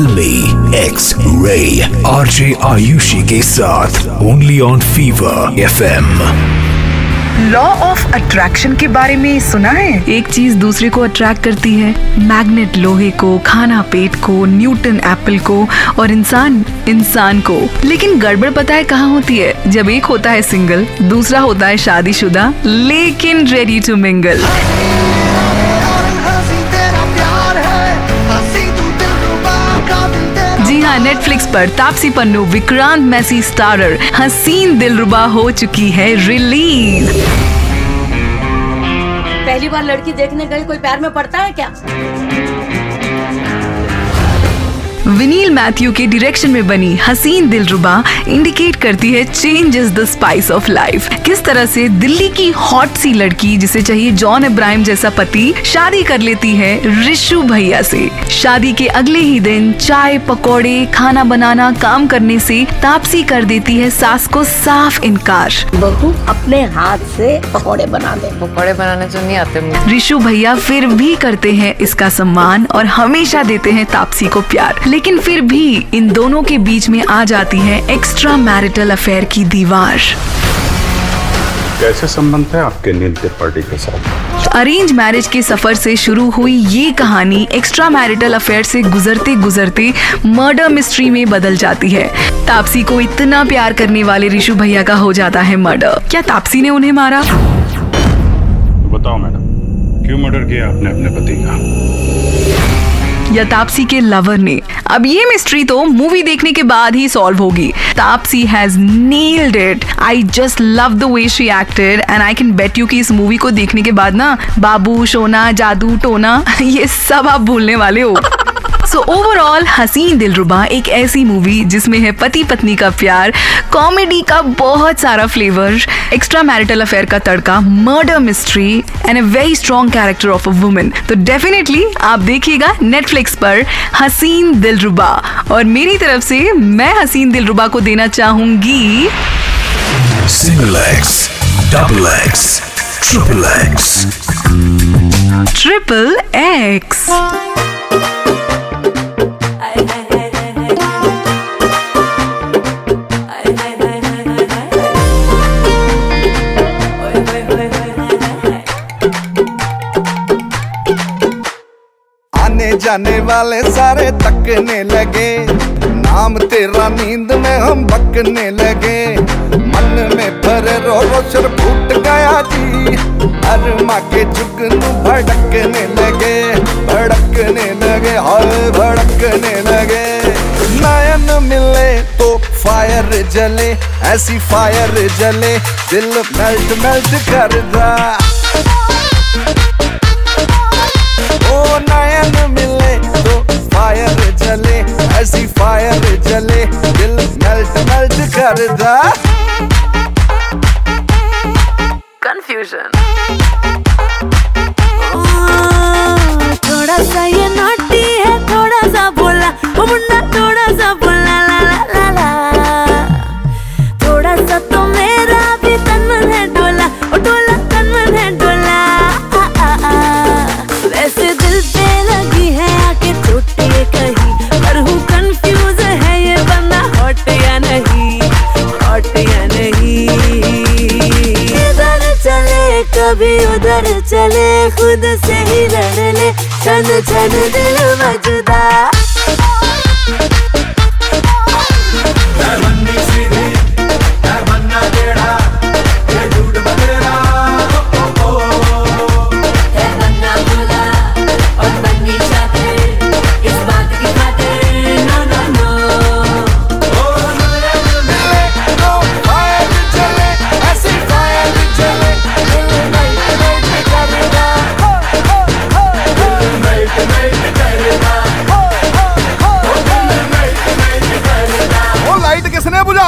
फिल्मी X ray RJ Ayushi के साथ only on fever FM law of attraction के बारे में सुना है? एक चीज़ दूसरे को अट्रैक्ट करती है मैग्नेट लोहे को खाना पेट को न्यूटन एप्पल को और इंसान इंसान को। लेकिन गड़बड़ पता है कहाँ होती है? जब एक होता है सिंगल दूसरा होता है शादीशुदा लेकिन रेडी टू मिंगल जी हाँ नेटफ्लिक्स पर तापसी पन्नू, विक्रांत मैसी स्टारर, हसीन दिलरुबा हो चुकी है रिलीज़। पहली बार लड़की देखने गई कोई प्यार में पड़ता है क्या? विनील मैथ्यू के डायरेक्शन में बनी हसीन दिलरुबा इंडिकेट करती है change is the spice of life किस तरह से दिल्ली की हॉट सी लड़की जिसे चाहिए जॉन इब्राहिम जैसा पति शादी कर लेती है ऋषु भैया से। शादी के अगले ही दिन चाय पकौड़े खाना बनाना काम करने से तापसी कर देती है सास को साफ़ इनकार। बहू अपने हाथ से पकौड़े बना दे। पकौड़े बनाने तो नहीं आते मुझे। ऋषु भैया फिर भी करते हैं इसका सम्मान और हमेशा देते हैं तापसी को प्यार। लेकिन फिर भी इन दोनों के बीच में आ जाती है एक्स्ट्रा मैरिटल अफेयर की दीवार। कैसे संबंध है आपके नील त्रिपाठी के साथ? अरेंज मैरिज के सफ़र से शुरू हुई ये कहानी एक्स्ट्रा मैरिटल अफेयर से गुजरते गुजरते मर्डर मिस्ट्री में बदल जाती है। तापसी को इतना प्यार करने वाले ऋषु भैया का हो जाता है मर्डर क्या तापसी ने उन्हें मारा? बताओ मैडम क्यों मर्डर किया आपने अपने पति का? या तापसी के लवर ने। अब ये मिस्ट्री तो मूवी देखने के बाद ही सॉल्व होगी। Taapsee has nailed it I just love the way she acted and I can bet you कि इस मूवी को देखने के बाद ना, बाबू, सोना, जादू, टोना, ये सब आप भूलने वाले हो। सो ओवरऑल हसीन दिलरुबा एक ऐसी मूवी जिसमें है पति पत्नी का प्यार कॉमेडी का बहुत सारा फ्लेवर एक्स्ट्रा मैरिटल अफेयर का तड़का murder mystery and a very strong character of a woman तो डेफिनेटली आप देखिएगा नेटफ्लिक्स पर हसीन दिलरुबा। और मेरी तरफ़ से मैं हसीन दिलरुबा को देना चाहूँगी। Single X double X triple X triple X आने जाने वाले सारे तकने लगे। नाम तेरा नींद में हम बकने लगे। मन में भरे रो रो शर फूट गया जी। हर माँ के जुगनू भड़कने लगे भड़कने लगे हाय भड़कने लगे। नयन मिले तो फायर जले, ऐसी फायर जले, दिल मेल्ट मेल्ट कर दा। मेल्ट कर दा कंफ्यूजन कभी उधर चले खुद से ही लड़ ले छन छन दिल मजदा।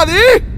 ali!